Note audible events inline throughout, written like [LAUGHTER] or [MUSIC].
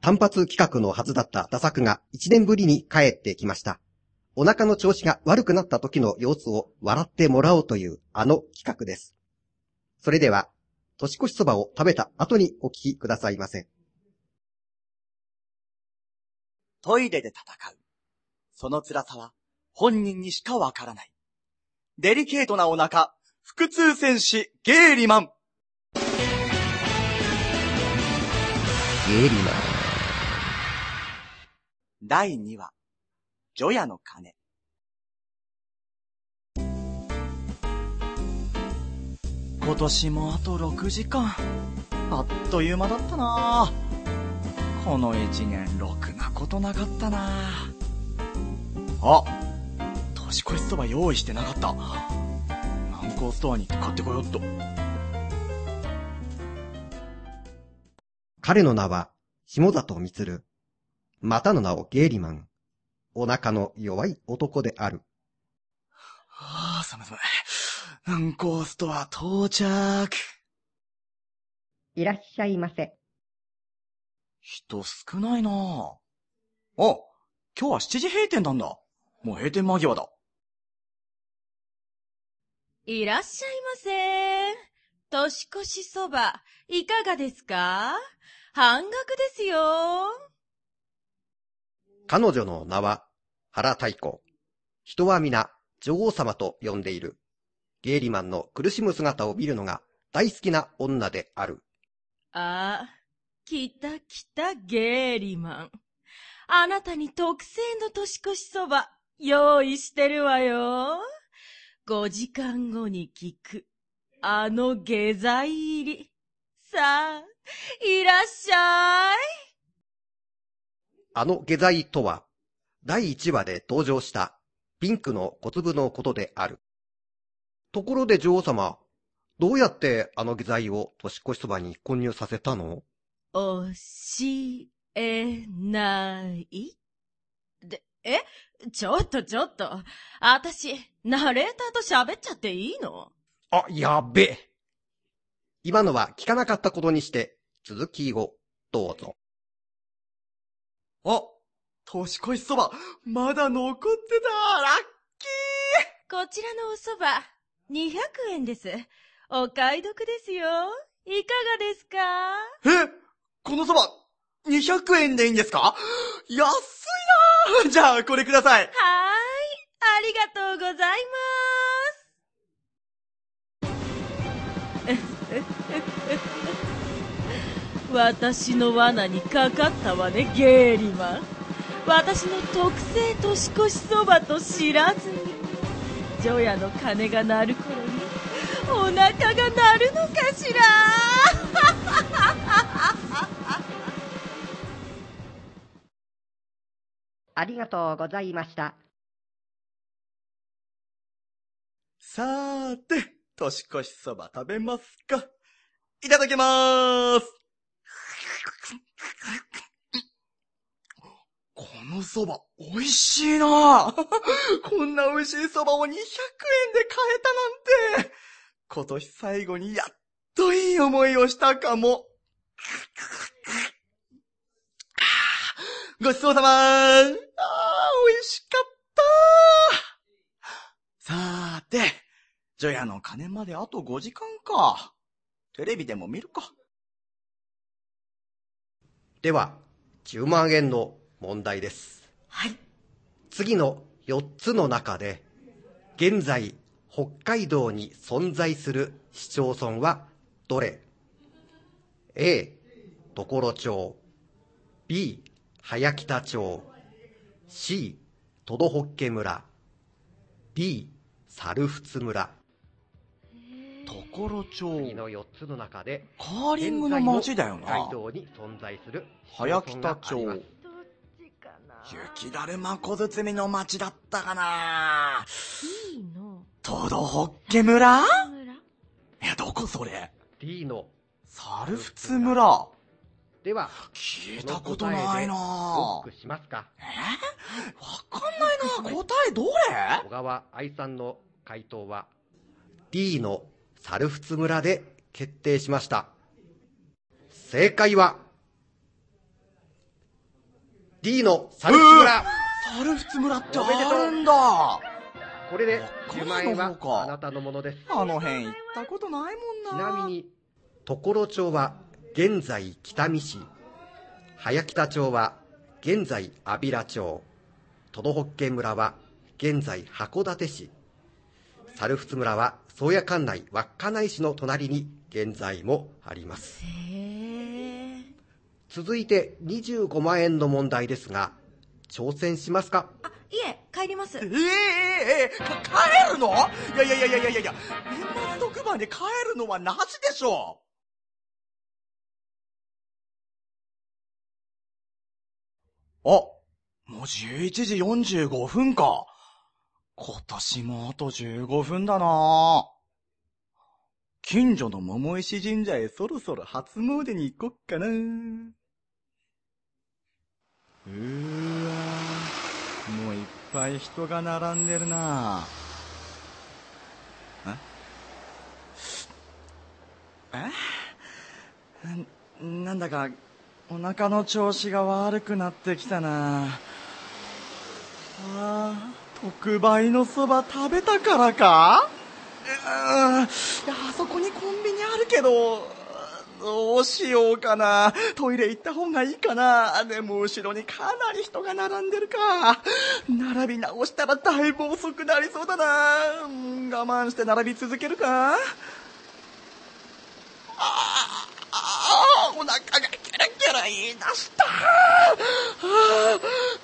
単発企画のはずだったダ作が1年ぶりに帰ってきました。お腹の調子が悪くなった時の様子を笑ってもらおうというあの企画です。それでは、年越しそばを食べた後にお聞きくださいませ。トイレで戦う。その辛さは本人にしかわからない。デリケートなお腹、腹痛戦士ゲーリマン。ゲーリマン。第2話、ジョヤの鐘。今年もあと6時間。あっという間だったなこの一年、ろくなことなかったなあ年越しそば用意してなかった。南光ストアに行って買ってこよっと。彼の名は、下里光。またの名をゲーリマン。お腹の弱い男である。はあ、寒い寒い。南光ストア到着。いらっしゃいませ。人少ないなあ。あ、今日は7時閉店なんだ。もう閉店間際だ。いらっしゃいませ。年越しそば、いかがですか？半額ですよ。彼女の名は、原太鼓。人は皆、女王様と呼んでいる。ゲーリマンの苦しむ姿を見るのが大好きな女である。ああ、来た来たゲーリマン。あなたに特製の年越しそば、用意してるわよ。5時間後に聞く、あの下剤入り。さあ、いらっしゃい。あの下剤とは、第1話で登場したピンクの小粒のことである。ところで女王様、どうやってあの下剤を年越しそばに混入させたの？教えないで、え？ちょっとちょっと。あたし、ナレーターと喋っちゃっていいの？あ、やべえ。今のは聞かなかったことにして、続きをどうぞ。あ、年越しそば、まだ残ってたラッキこちらのお蕎麦、200円です。お買い得ですよ。いかがですか？ーえこのそば、200円でいいんですか？安いなーじゃあ、これください。はーい。ありがとうございます。私の罠にかかったわね、ゲーリマン。私の特製年越しそばと知らずに、ジョヤの鐘が鳴る頃に、お腹が鳴るのかしら？[LAUGHS] ありがとうございました。さーて、年越しそば食べますか？いただきまーす。このそば、美味しいな [LAUGHS] こんな美味しいそばを200円で買えたなんて。今年最後にやっといい思いをしたかも。ごちそうさまーあー、美味しかったさーて、ジョヤの鐘まであと5時間か。テレビでも見るか。では、10万円の問題です。はい。次の4つの中で、現在、北海道に存在する市町村はどれ ?A、所町。B、早北町。C、トドホッケ村。D、猿払村。所町。次の4つの中で、カーリングの街だよな道に存在する早北町。雪だるま小包の街だったかな。いいの。トドホッケ村。村え、どこそれ？D の、猿払村。では、聞いたことないな。ロックしますか？え？わかんないな。答えどれ？小川愛さんの回答は D の猿払村で決定しました。正解は D の猿払村。猿払村ってあるんだ。これで北海道10万円はあなたのものです。あの辺行ったことないもんちな。なみに、所町は現在北見市、早北町は現在安平町、トドホッケ村は現在函館市、猿払村は宗谷管内稚内市の隣に現在もあります。続いて25万円の問題ですが、挑戦しますか？あ、いえ、帰りますえ。ええええか帰るの？いやいやいやいやいやいや年末特番で帰るのはなしでしょあ、もう11時45分か。今年もあと15分だな。近所の桃石神社へそろそろ初詣に行こっかな。うーわもういっぱい人が並んでるな。え？え？ななんだかお腹の調子が悪くなってきたな。ああ特売のそば食べたからか？うんあそこにコンビニあるけどどうしようかな。トイレ行った方がいいかな。でも後ろにかなり人が並んでるか。並び直したらだいぶ遅くなりそうだな。うん我慢して並び続けるか。ああ、お腹がキラキラ言い出した。あ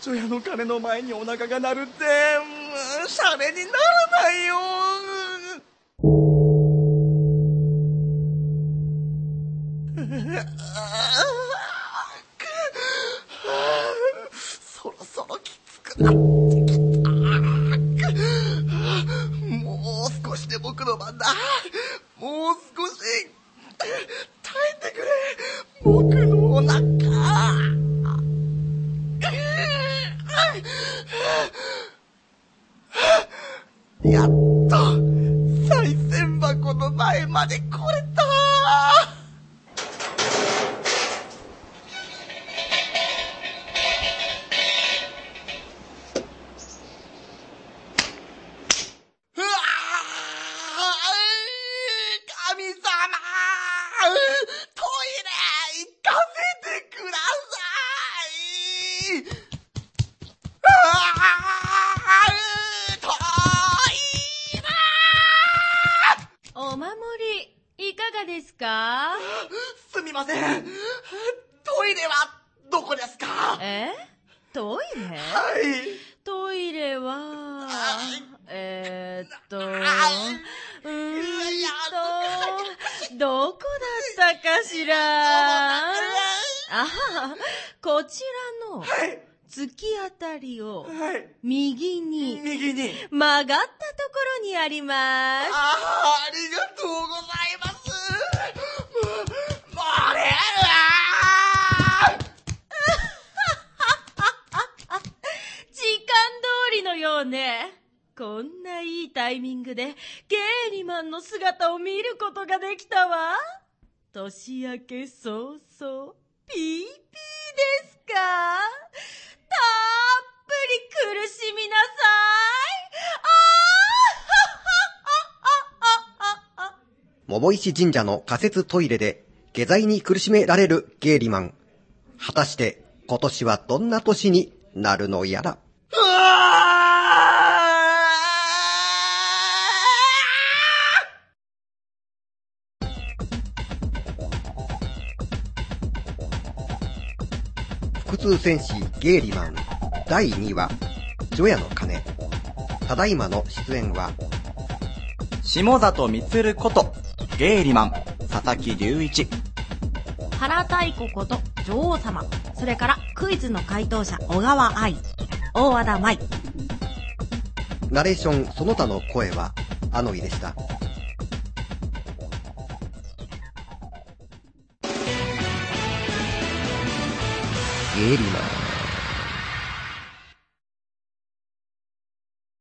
除夜の鐘の前にお腹が鳴るって、うんシャレにならないよ。[LAUGHS] そろそろきつくな前まで来れた。うわ神様はどこですか？え？トイレ？はい。トイレは、えー、っと、うーんと、どこだったかしら？あははこちらのはい。突き当たりをはい。右に右に。曲がったところにあります。ああ、ありがとうございます。もれ時間通りのようね。こんないいタイミングでゲーリマンの姿を見ることができたわ。年明け早々、ピーピーですかたっぷり苦しみなさい。あー桃石神社の仮設トイレで下剤に苦しめられるゲーリマン。果たして今年はどんな年になるのやら。腹痛戦士ゲーリマン第2話、除夜の鐘。ただいまの出演は、下里光こと、ゲイリマン、佐々木隆一。原太鼓こと女王様。それからクイズの回答者小川愛。大和田舞。ナレーションその他の声は、あのいでした。ゲーリマン。